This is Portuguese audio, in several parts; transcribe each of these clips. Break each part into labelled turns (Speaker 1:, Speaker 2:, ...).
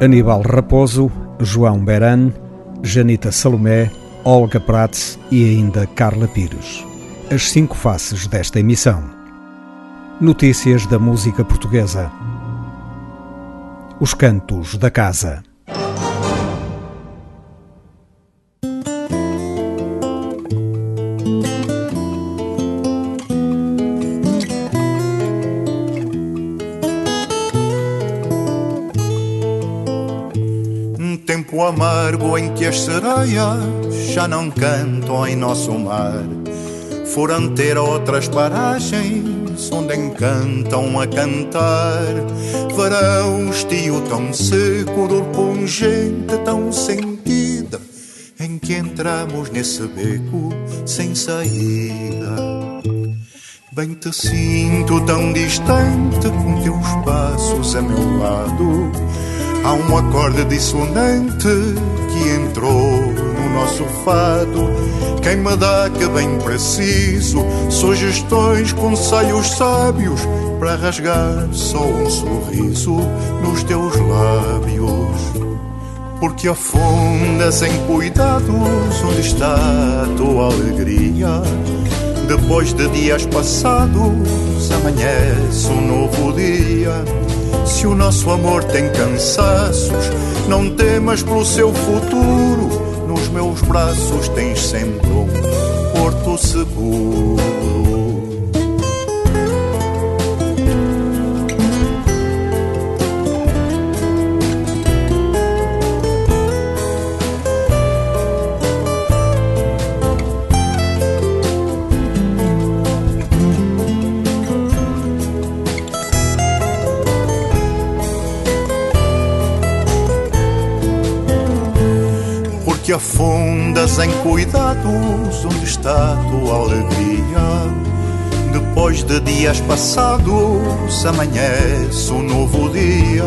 Speaker 1: Aníbal Raposo, João Beran, Janita Salomé, Olga Prats e ainda Carla Pires. As cinco faces desta emissão. Notícias da música portuguesa. Os cantos da casa.
Speaker 2: Amargo em que as sereias já não cantam em nosso mar. Foram ter outras paragens onde encantam a cantar. Verão, estio tão seco, dor pungente, tão sentida, em que entramos nesse beco sem saída. Bem te sinto tão distante com teus passos a meu lado Há um acorde dissonante que entrou no nosso fado. Quem me dá que bem preciso sugestões, conselhos sábios para rasgar só um sorriso nos teus lábios. Porque afunda sem cuidados onde está a tua alegria. Depois de dias passados, amanhece um novo dia se o nosso amor tem cansaços, não temas pelo seu futuro. Nos meus braços tens sempre um porto seguro. Afundas em cuidados onde está tua alegria. Depois de dias passados, amanhece um novo dia.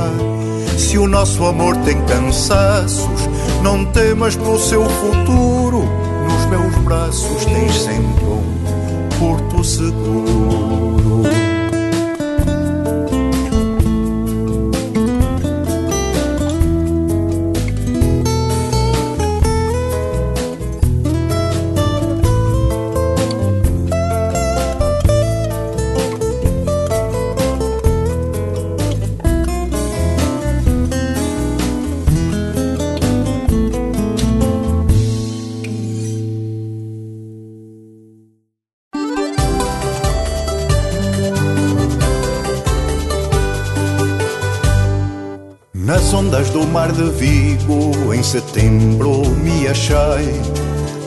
Speaker 2: Se o nosso amor tem cansaços, não temas pelo seu futuro. Nos meus braços tens sempre um porto seguro. De Vigo, em setembro me achei.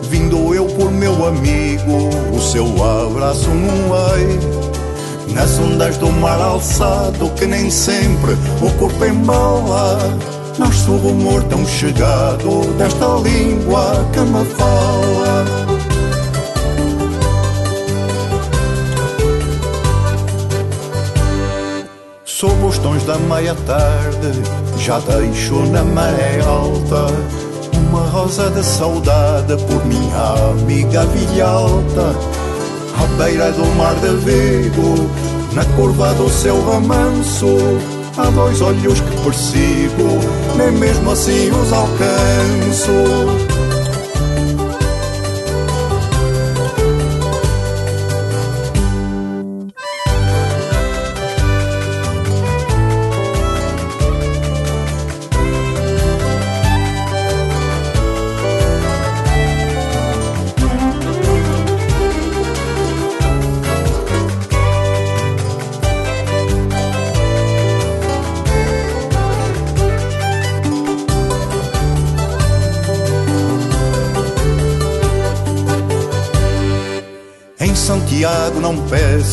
Speaker 2: Vindo eu por meu amigo, o seu abraço num lei. Nas ondas do mar alçado, que nem sempre o corpo embala. Nasce o rumor tão chegado desta língua que me fala. Sob os tons da meia-tarde já deixo na maré alta uma rosa de saudade por minha amiga Vilhalta. À beira do mar de Vigo, na curva do seu ramanço, há dois olhos que persigo, nem mesmo assim os alcanço.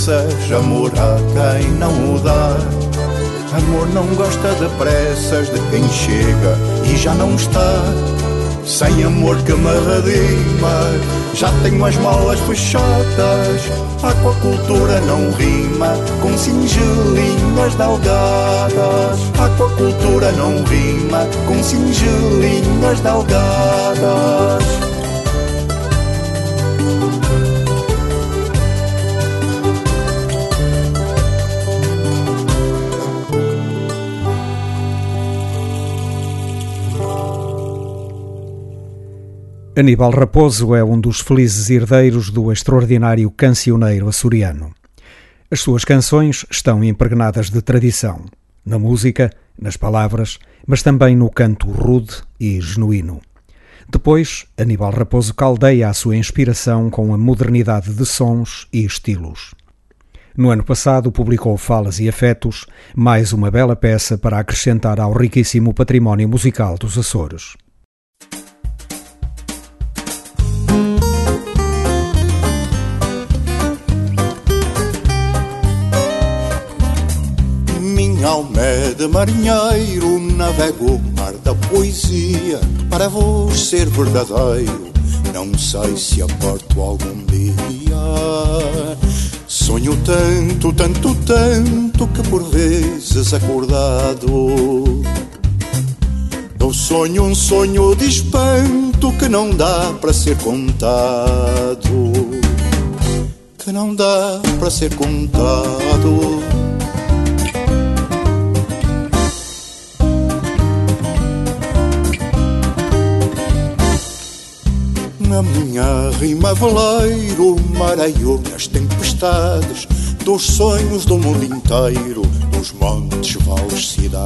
Speaker 2: Amor a quem não o dá. Amor não gosta de pressas de quem chega e já não está. Sem amor que me redima, já tenho as malas fechadas. Aquacultura não rima com singelinhas delgadas. Aquacultura não rima com singelinhas delgadas.
Speaker 1: Aníbal Raposo é um dos felizes herdeiros do extraordinário cancioneiro açoriano. As suas canções estão impregnadas de tradição, na música, nas palavras, mas também no canto rude e genuíno. Depois, Aníbal Raposo caldeia a sua inspiração com a modernidade de sons e estilos. No ano passado publicou Falas e Afetos, mais uma bela peça para acrescentar ao riquíssimo património musical dos Açores.
Speaker 2: Minha alma é de marinheiro, navego o mar da poesia para vos ser verdadeiro. Não sei se aporto algum dia Sonho tanto, tanto, tanto que por vezes acordado Eu sonho um sonho de espanto que não dá para ser contado Que não dá para ser contado na minha rima veleiro Mareio nas tempestades Dos sonhos do mundo inteiro Dos montes, vales, cidades.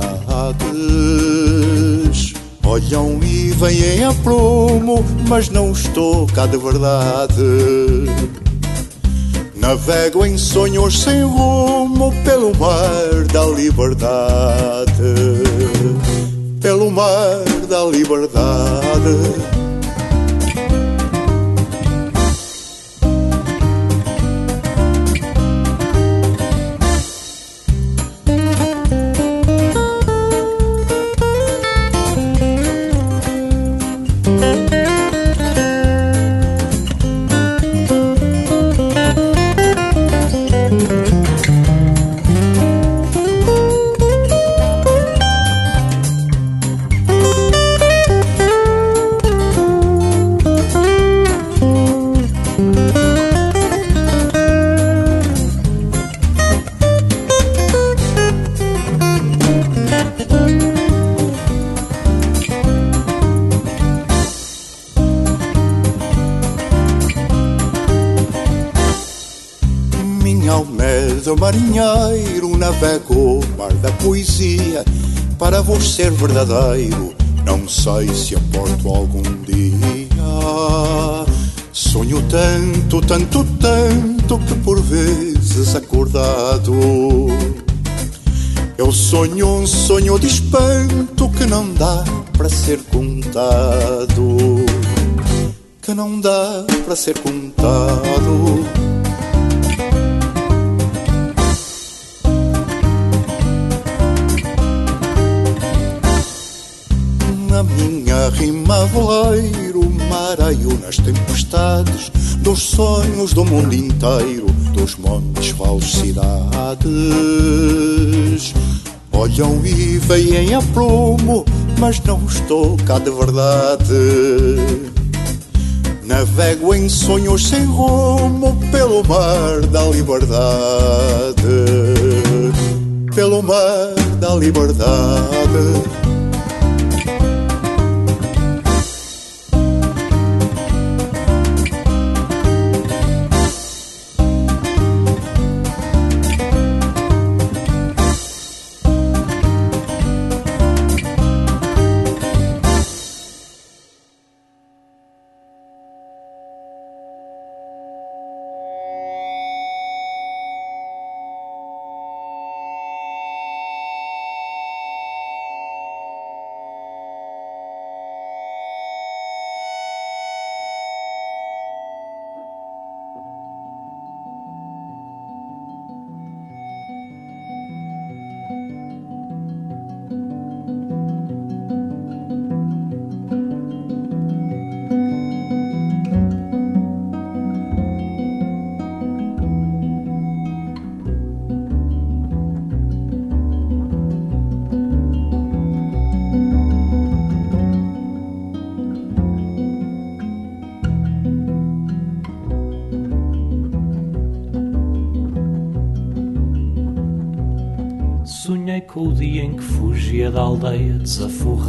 Speaker 2: Olham e vêm a prumo Mas não estou cá de verdade. Navego em sonhos sem rumo Pelo mar da liberdade. Pelo mar da liberdade ser verdadeiro. Não sei se aporto algum dia. Sonho tanto, tanto, tanto que por vezes acordado eu sonho um sonho de espanto que não dá para ser contado. Que não dá para ser contado. Sonhos do mundo inteiro, dos montes, vales, cidades. Olham e veem a prumo, mas não estou cá de verdade. Navego em sonhos sem rumo pelo mar da liberdade, pelo mar da liberdade.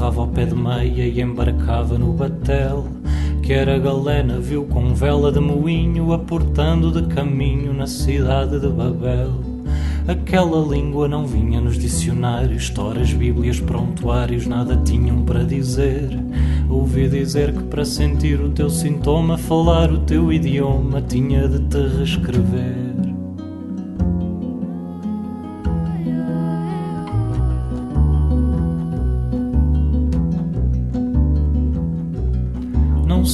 Speaker 3: Desaforrava ao pé de meia e embarcava no batel que era galena viu com vela de moinho aportando de caminho na cidade de Babel. Aquela língua não vinha nos dicionários, histórias, bíblias, prontuários, nada tinham para dizer. Ouvi dizer que para sentir o teu sintoma, falar o teu idioma, tinha de te reescrever.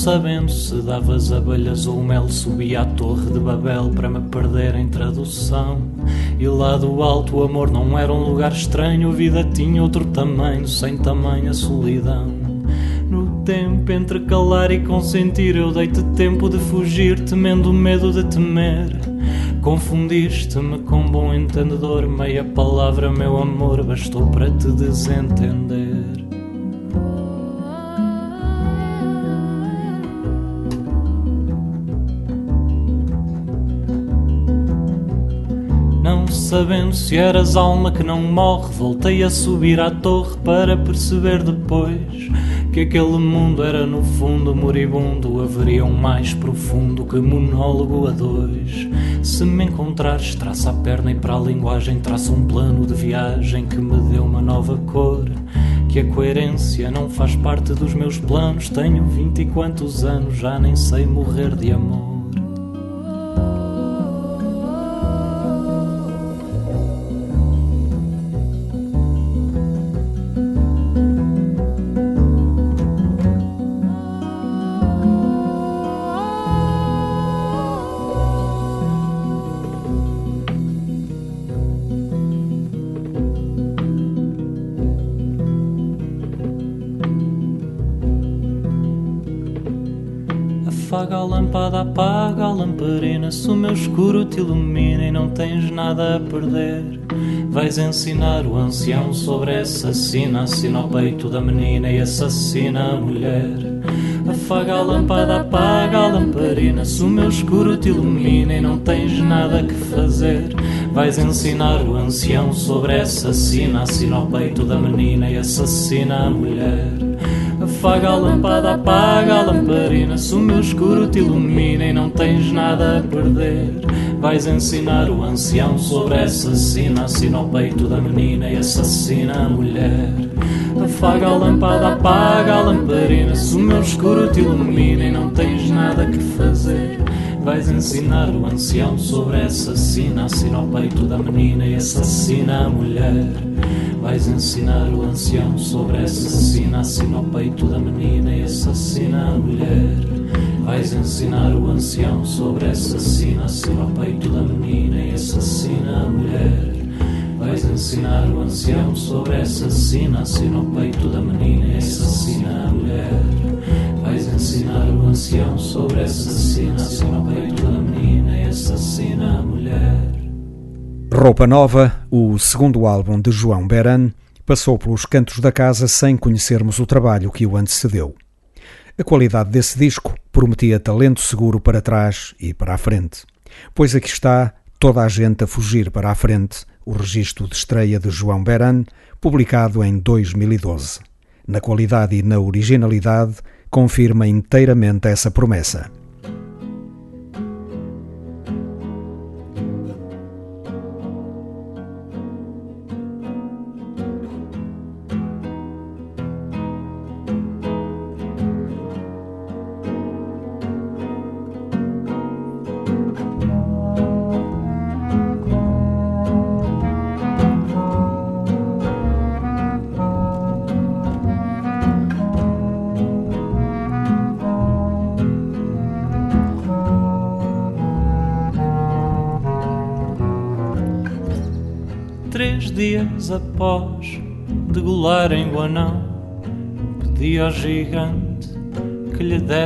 Speaker 3: Sabendo se davas abelhas ou mel, subi à torre de Babel para me perder em tradução. E lá do alto o amor não era um lugar estranho, a vida tinha outro tamanho, sem tamanha solidão. No tempo entre calar e consentir, eu dei-te tempo de fugir, temendo o medo de temer. Confundiste-me com bom entendedor, meia palavra, meu amor, bastou para te desentender. Sabendo se eras alma que não morre. Voltei a subir à torre para perceber depois que aquele mundo era no fundo moribundo. Haveria um mais profundo que monólogo a dois. Se me encontrares, traça a perna e para a linguagem traça um plano de viagem que me dê uma nova cor. Que a coerência não faz parte dos meus planos. Tenho vinte e quantos anos, já nem sei morrer de amor. Apaga a lamparina. Se o meu escuro te ilumina e não tens nada a perder, vais ensinar o ancião sobre assassina. Assina ao peito da menina e assassina a mulher. Afaga a lâmpada, apaga a lamparina. Se o meu escuro te ilumina e não tens nada que fazer, vais ensinar o ancião sobre assassina. Assina ao peito da menina e assassina a mulher. Afaga a lâmpada, apaga a lamparina. Se o meu escuro te ilumina e não tens nada a perder, vais ensinar o ancião sobre essa sina. Assina ao peito da menina e assassina a mulher. Afaga a lâmpada, apaga a lamparina. Se o meu escuro te ilumina e não tens nada que fazer. Vais ensinar o ancião sobre essa sina, assina ao peito da menina e assassina a mulher. Vais ensinar o ancião sobre essa assassina, assina ao peito da menina e assassina a mulher. Vais ensinar o ancião sobre essa assassina, assina ao peito da menina e assassina a mulher. Vais ensinar o ancião sobre essa assassina, assina ao peito da menina e assassina a mulher. Ensinar o ancião sobre essa assina ao peito da menina e assassina a mulher.
Speaker 1: Roupa Nova, o segundo álbum de João Beran, passou pelos cantos da casa sem conhecermos o trabalho que o antecedeu. A qualidade desse disco prometia talento seguro para trás e para a frente. Pois aqui está Toda a Gente a Fugir para a Frente, o registro de estreia de João Beran, publicado em 2012. Na qualidade e na originalidade, confirma inteiramente essa promessa.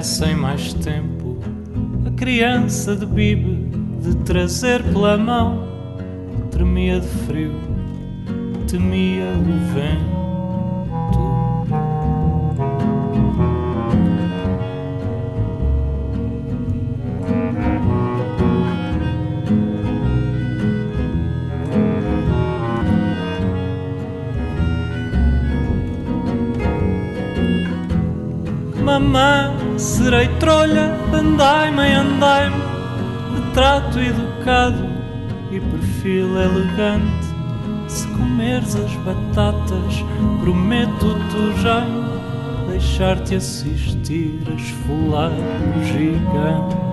Speaker 3: Dessem mais tempo. A criança de Bibe de trazer pela mão, tremia de frio, temia o vento. Trato educado e perfil elegante. Se comeres as batatas, prometo-te já deixar-te assistir a esfolar o gigante.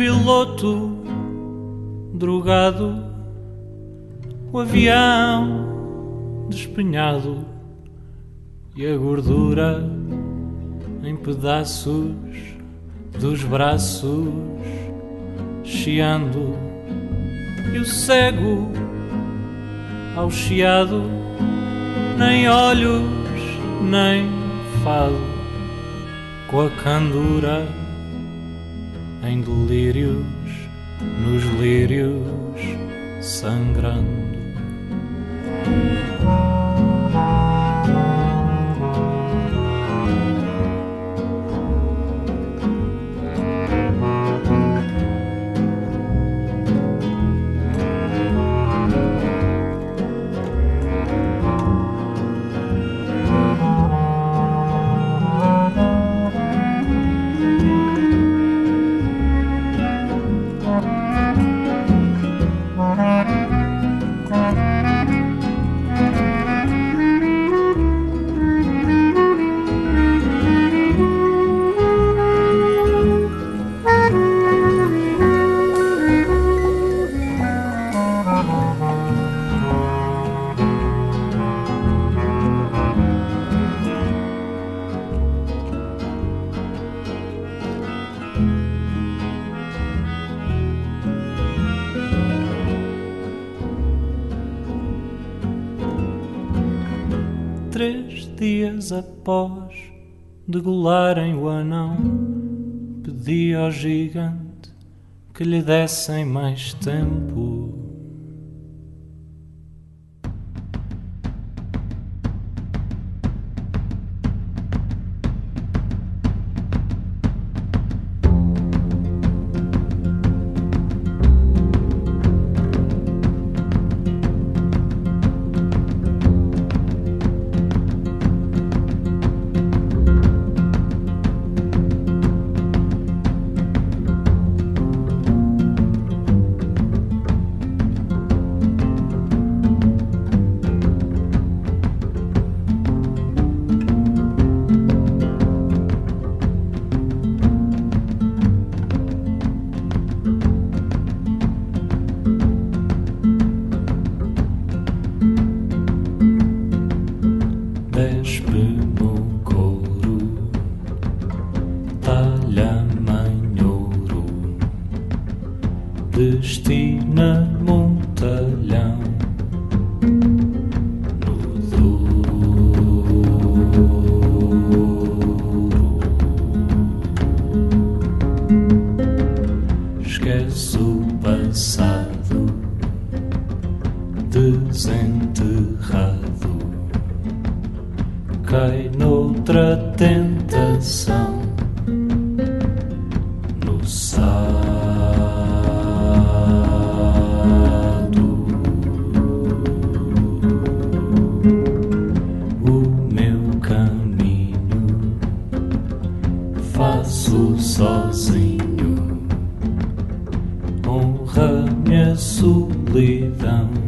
Speaker 3: Piloto drogado, o avião despenhado e a gordura em pedaços dos braços chiando. E o cego ao chiado nem olhos nem fado com a candura em delírios, nos lírios sangrando. Após degolarem o anão, pedi ao gigante que lhe dessem mais tempo. absolutely them.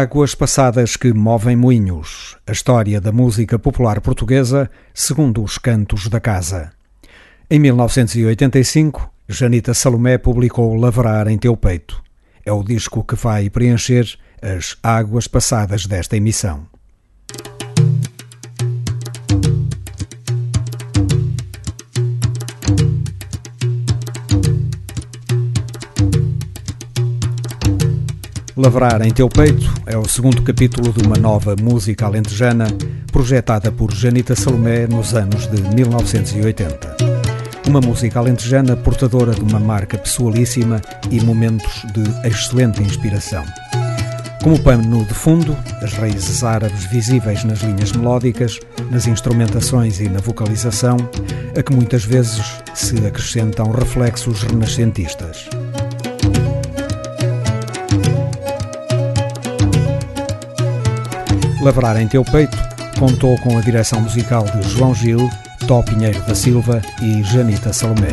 Speaker 1: Águas passadas que movem moinhos. A história da música popular portuguesa segundo os cantos da casa. Em 1985, Janita Salomé publicou Lavrar em Teu Peito. É o disco que vai preencher as águas passadas desta emissão. Lavrar em Teu Peito é o segundo capítulo de uma nova música alentejana projetada por Janita Salomé nos anos de 1980. Uma música alentejana portadora de uma marca pessoalíssima e momentos de excelente inspiração. Como pano de fundo, as raízes árabes visíveis nas linhas melódicas, nas instrumentações e na vocalização, a que muitas vezes se acrescentam reflexos renascentistas. Lavrar em Teu Peito contou com a direção musical de João Gil, Tó Pinheiro da Silva e Janita Salomé.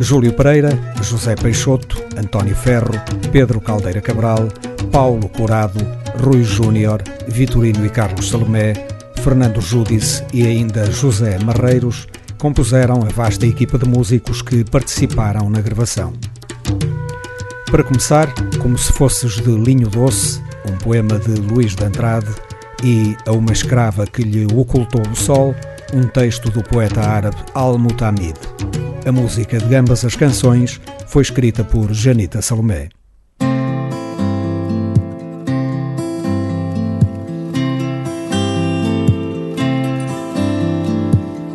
Speaker 1: Júlio Pereira, José Peixoto, António Ferro, Pedro Caldeira Cabral, Paulo Curado, Rui Júnior, Vitorino e Carlos Salomé, Fernando Júdice e ainda José Marreiros compuseram a vasta equipa de músicos que participaram na gravação. Para começar, como se fosses de linho doce, um poema de Luís de Andrade, e A uma escrava que lhe ocultou o sol, um texto do poeta árabe Al-Mutamid. A música de ambas as canções foi escrita por Janita Salomé.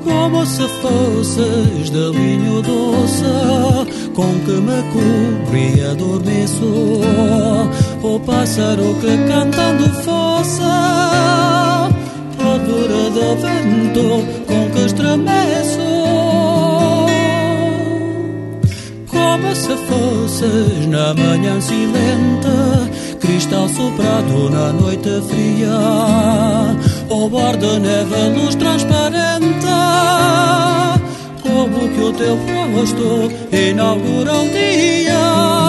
Speaker 4: Como se fosses de linho doce com que me cobri adormeço o pássaro que cantando fosse Produra de vento com que estremeço Como se fosses na manhã silente Cristal soprado na noite fria. Ou bar de neve luz transparente Como que o teu rosto inaugura o dia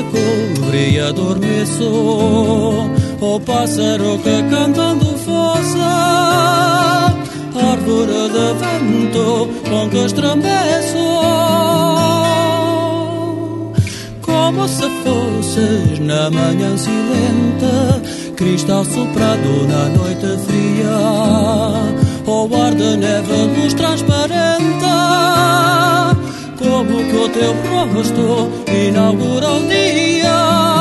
Speaker 4: me cobre e adormeço. O pássaro que cantando fosse, árvore de vento com que estremeço. Como se fosses na manhã silente, cristal soprado na noite fria, ou ar de neve luz transparente όπου κι ο τεού το είναι αύριο.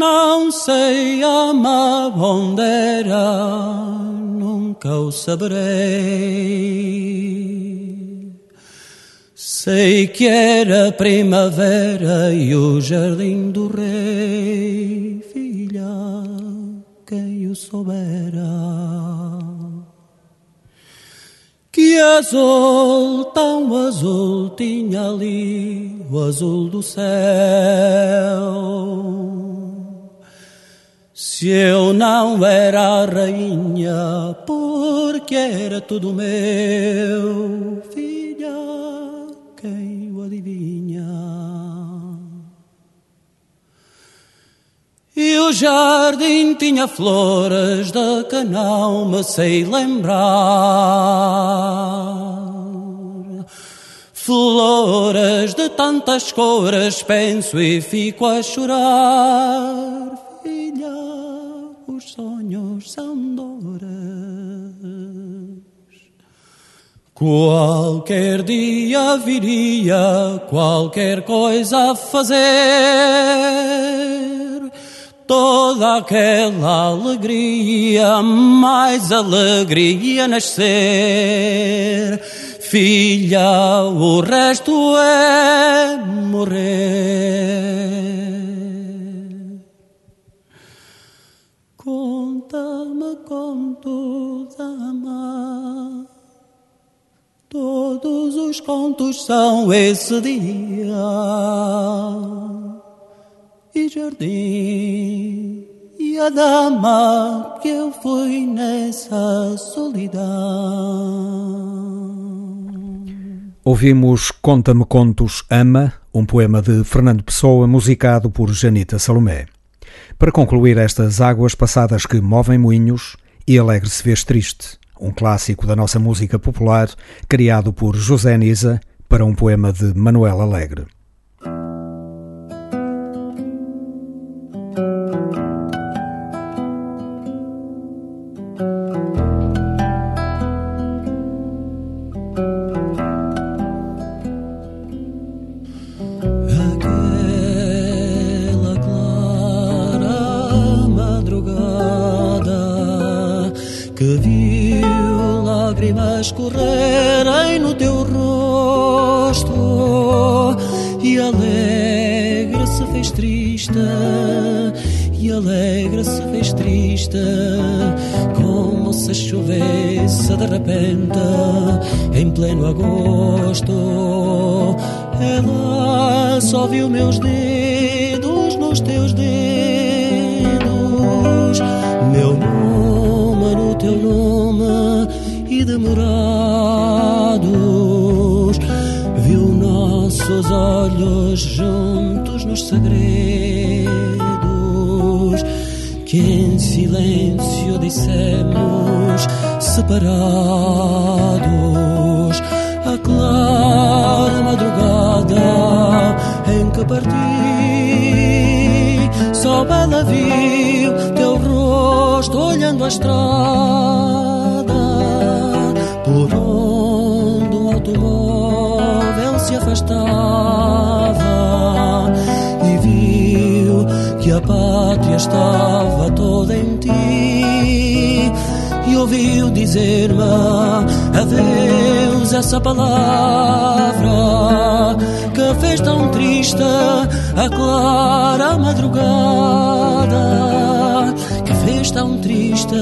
Speaker 4: Não sei amar onde era, nunca o saberei. Sei que era primavera e o jardim do rei, filha, quem o soubera. Que azul, tão azul tinha ali, o azul do céu se eu não era rainha, porque era tudo meu, filha, quem o adivinha? E o jardim tinha flores de que não me sei lembrar. Flores de tantas cores, penso e fico a chorar os sonhos são dores. Qualquer dia viria qualquer coisa a fazer, toda aquela alegria, mais alegria nascer. Filha, o resto é morrer. Conta-me contos, ama. Todos os contos são esse dia. E jardim, e a dama que eu fui nessa solidão.
Speaker 1: Ouvimos Conta-me Contos Ama, um poema de Fernando Pessoa, musicado por Janita Salomé. Para concluir estas águas passadas que movem moinhos, e Alegre se vês triste, um clássico da nossa música popular, criado por José Nisa para um poema de Manuel Alegre. lágrimas escorrerem no teu rosto.
Speaker 4: E alegre se fez triste e alegre se fez triste como se chovesse de repente em pleno agosto. Ela só viu meus dedos nos teus dedos meu nome no teu nome demorados viu nossos olhos juntos nos segredos. Que em silêncio dissemos separados a clara madrugada em que parti. Só ela viu teu rosto olhando a estrada estava toda em ti e ouviu dizer-me adeus essa palavra que fez tão triste a clara madrugada que fez tão triste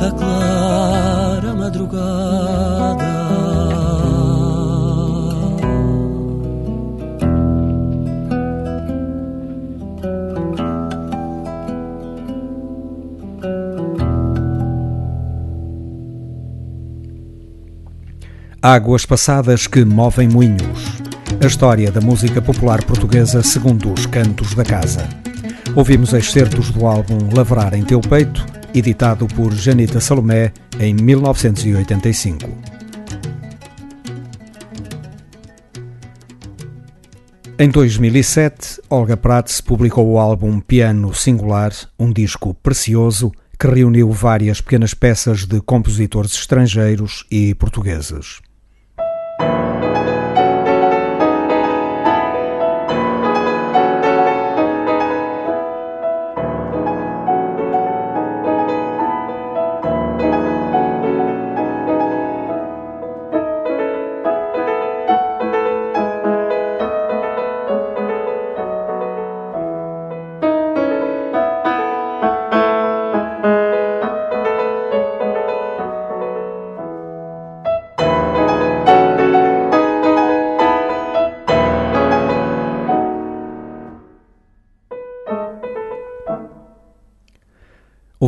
Speaker 4: a clara madrugada
Speaker 1: Águas passadas que movem moinhos. A história da música popular portuguesa segundo os cantos da casa. Ouvimos excertos do álbum Lavrar em Teu Peito, editado por Janita Salomé em 1985. Em 2007, Olga Prats publicou o álbum Piano Singular, um disco precioso que reuniu várias pequenas peças de compositores estrangeiros e portugueses.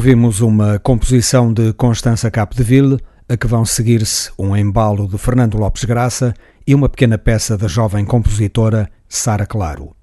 Speaker 1: Ouvimos uma composição de Constança Capdeville, a que vão seguir-se um embalo de Fernando Lopes Graça e uma pequena peça da jovem compositora Sara Claro.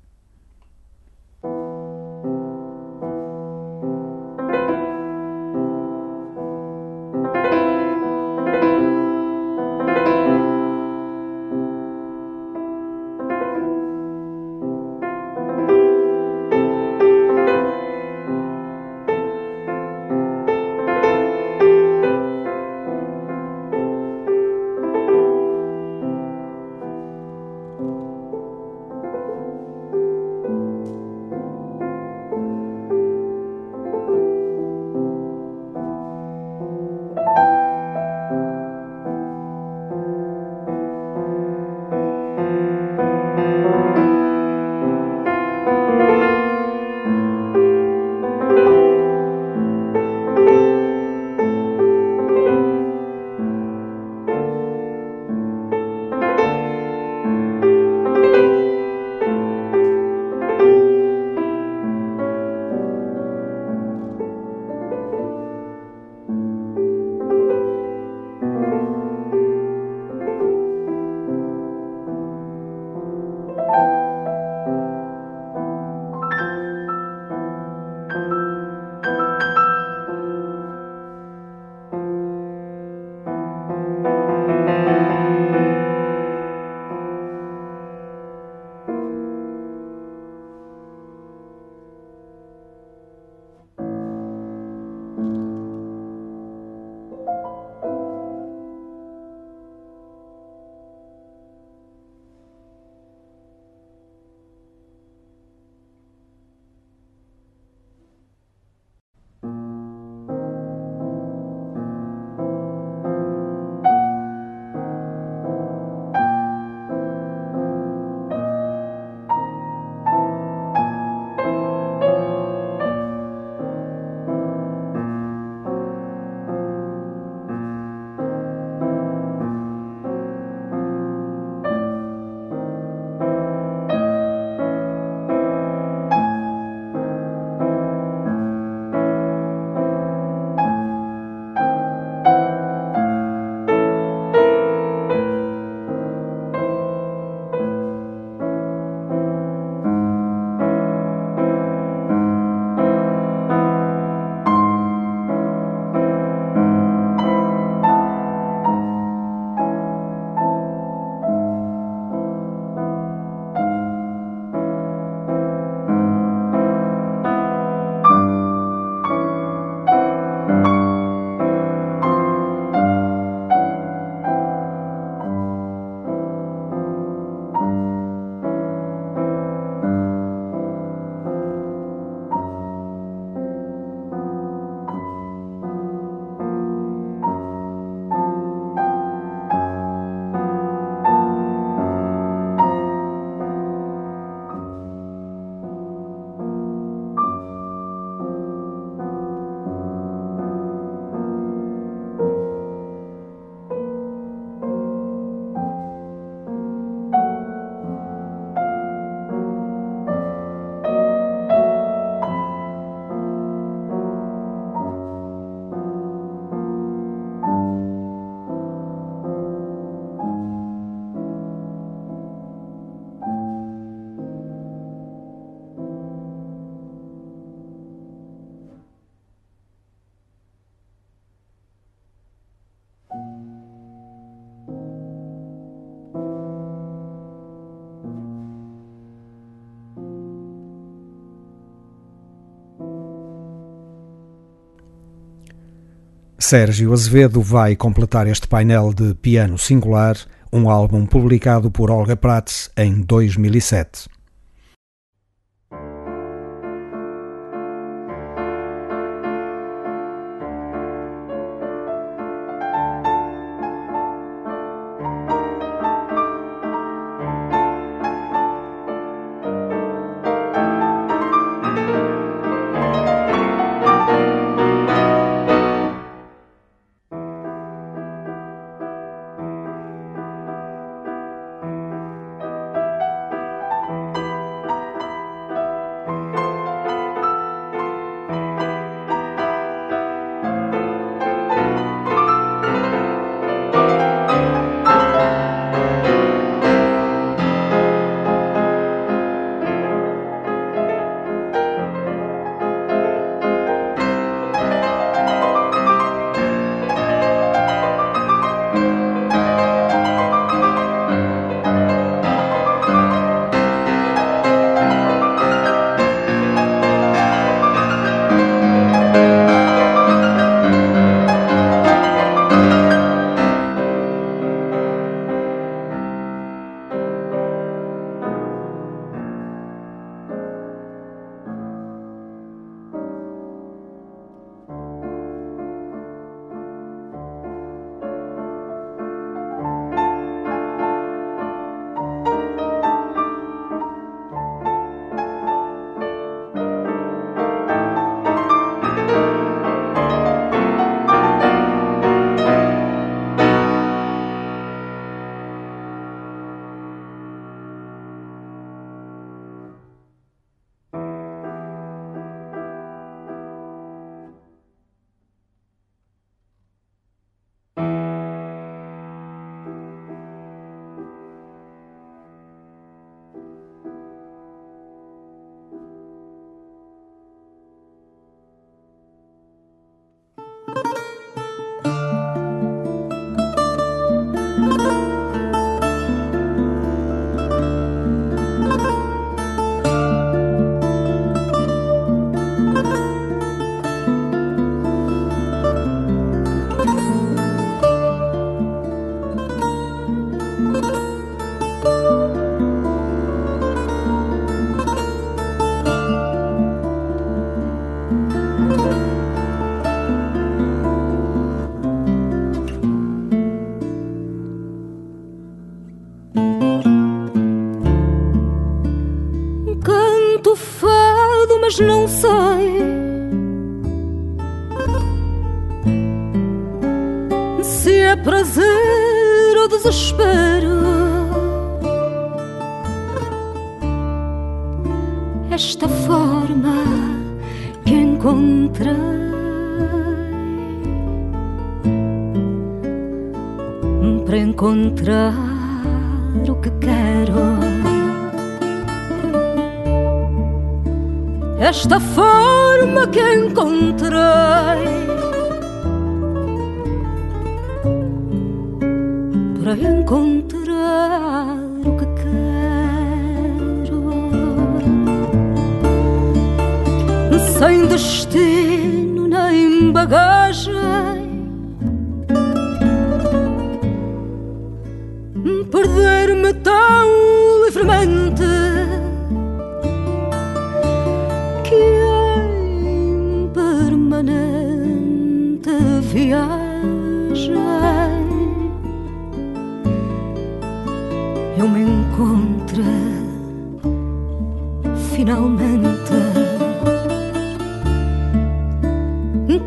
Speaker 5: Sérgio Azevedo vai completar este painel de piano singular, um álbum publicado por Olga Prats em 2007.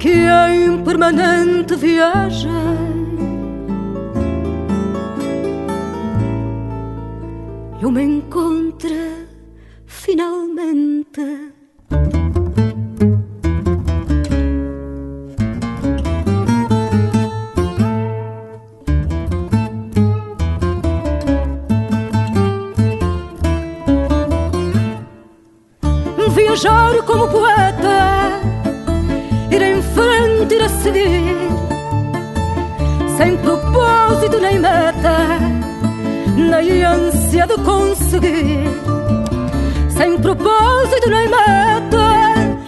Speaker 6: que
Speaker 5: em permanente viagem eu me encontro finalmente. Viajar como poeta sem propósito nem meta, nem ânsia de conseguir. Sem propósito nem meta,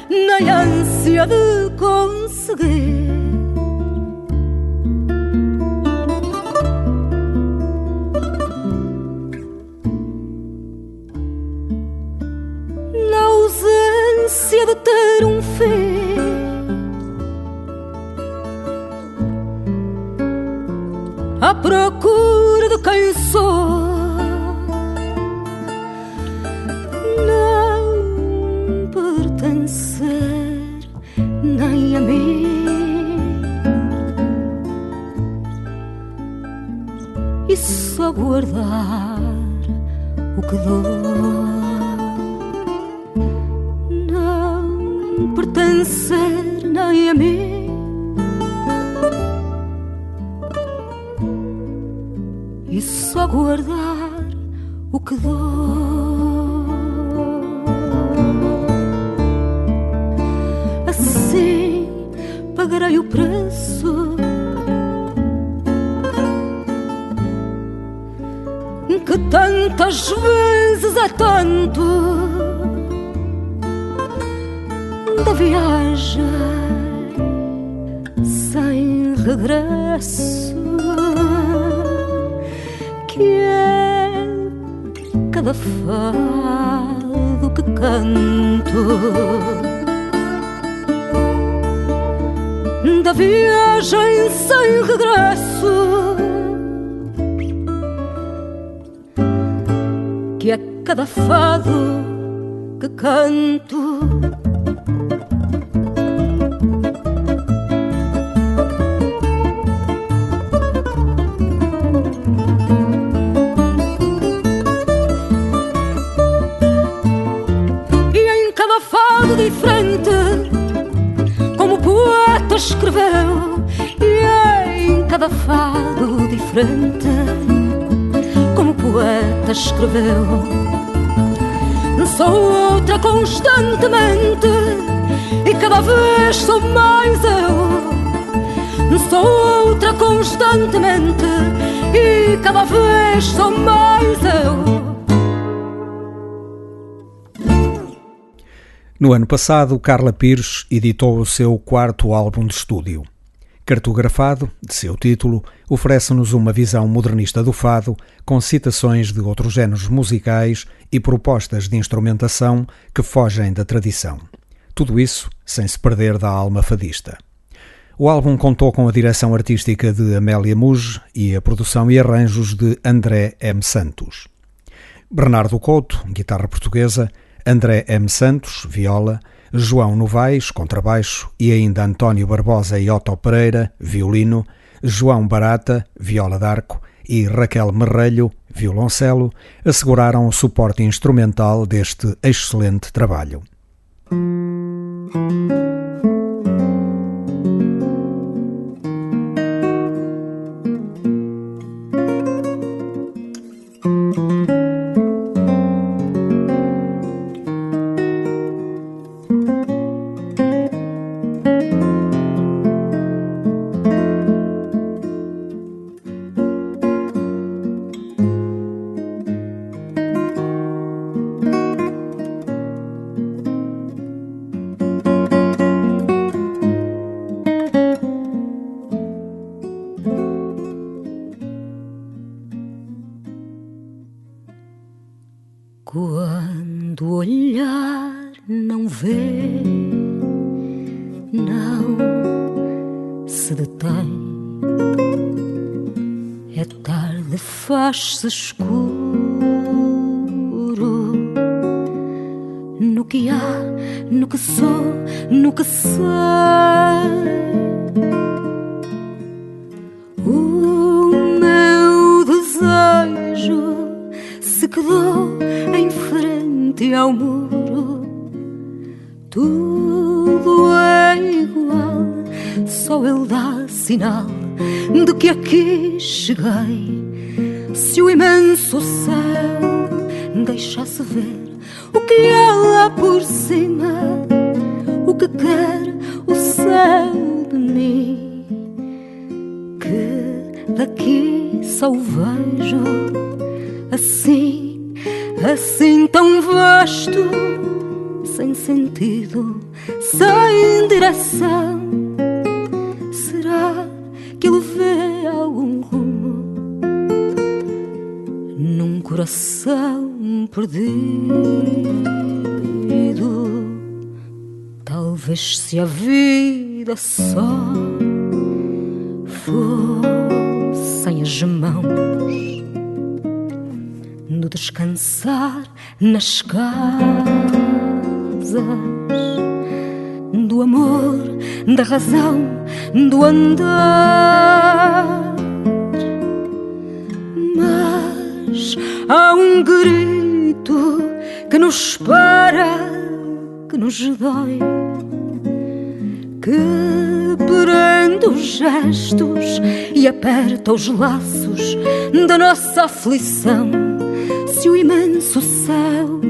Speaker 5: nem ânsia de conseguir. Pagarei o preço. Que tantas vezes é tanto da viagem sem regresso que é cada fado que canto da viagem sem regresso. Que é cada fado que canto diferente como o poeta escreveu. Sou outra constantemente e cada vez sou mais eu. Sou outra constantemente e cada vez sou mais eu.
Speaker 1: No ano passado, Carla Pires editou o seu quarto álbum de estúdio. Cartografado, de seu título, oferece-nos uma visão modernista do fado, com citações de outros géneros musicais e propostas de instrumentação que fogem da tradição. Tudo isso sem se perder da alma fadista. O álbum contou com a direção artística de Amélia Muge e a produção e arranjos de André M. Santos. Bernardo Couto, guitarra portuguesa, André M. Santos, viola, João Novaes, contrabaixo e ainda António Barbosa e Otto Pereira, violino, João Barata, viola d'arco e Raquel Merrelho, violoncelo, asseguraram o suporte instrumental deste excelente trabalho.
Speaker 5: Sinal de que aqui cheguei se o imenso céu deixasse ver o que há lá por cima, o que quer o céu de mim, que daqui só o vejo assim, assim tão vasto, sem sentido, sem direção. Coração perdido Talvez se a vida só fossem as mãos no descansar nas casas do amor, da razão, do andar. Há um grito que nos para, que nos dói, que prende os gestos e aperta os laços da nossa aflição. Se o imenso céu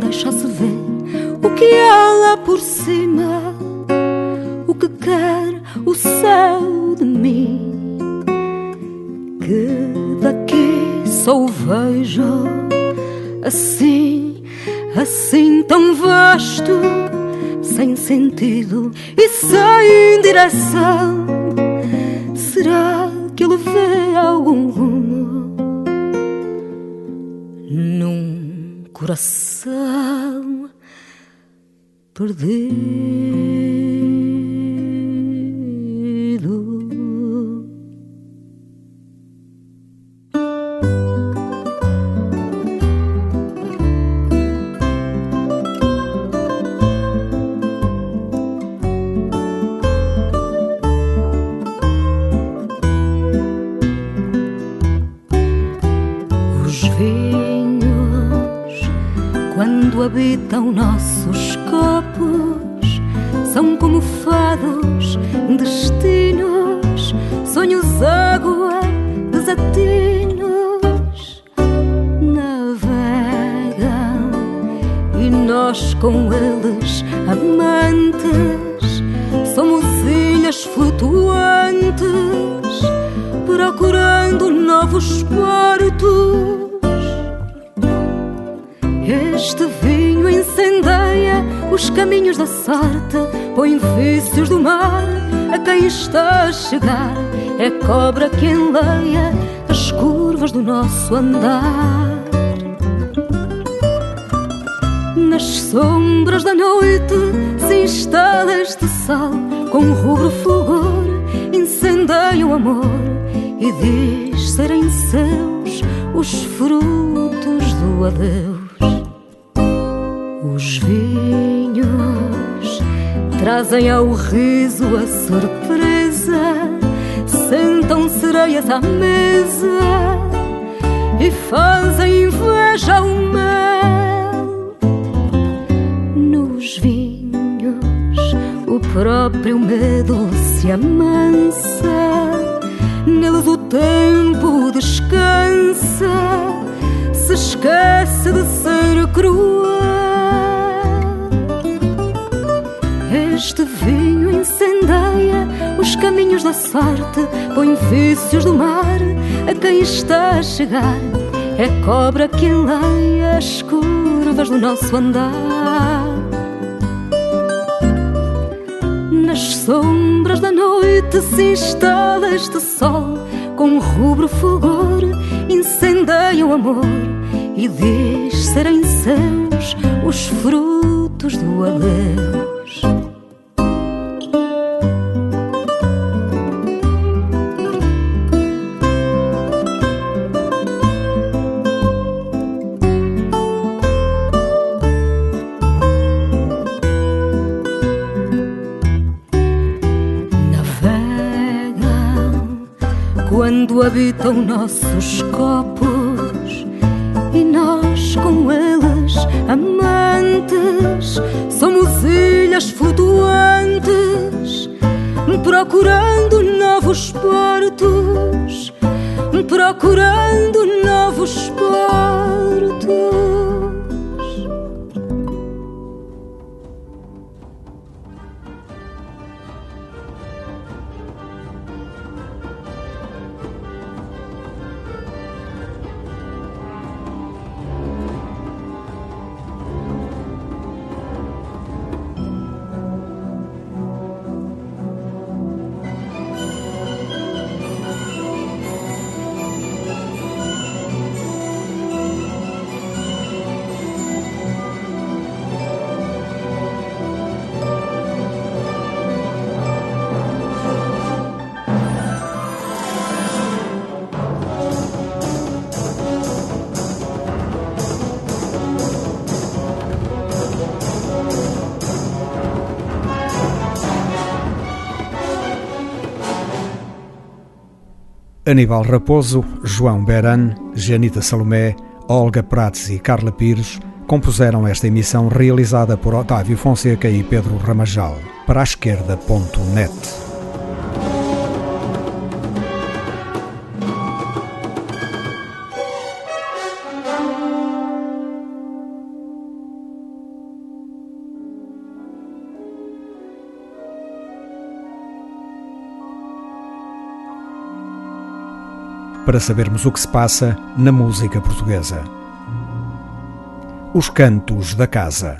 Speaker 5: deixasse ver o que há lá por cima, o que quer o céu de mim, só o vejo assim, assim tão vasto, sem sentido e sem direção. Será que ele vê algum rumo num coração? perdido. Nosso andar. Nas sombras da noite se instala este sol com rubro fulgor, incendeia o amor e diz serem seus os frutos do adeus. Os vinhos trazem ao riso a surpresa, sentam sereias à mesa e fazem inveja ao mel. Nos vinhos, o próprio medo se amansa, neles o tempo descansa, se esquece de ser cruel. Este vinho incendeia os caminhos da sorte, põe vícios do mar a quem está a chegar. É cobra que enleia as curvas do nosso andar. Nas sombras da noite se instala este sol, com rubro fulgor, incendeia o amor e diz serem seus os frutos do adeus. Nossos copos e nós com eles amantes. Somos ilhas flutuantes procurando novos portos procurando
Speaker 1: Aníbal Raposo, João Beran, Janita Salomé, Olga Prates e Carla Pires compuseram esta emissão realizada por Otávio Fonseca e Pedro Ramajal para a esquerda.net. para sabermos o que se passa na música portuguesa. Os Cantos da Casa.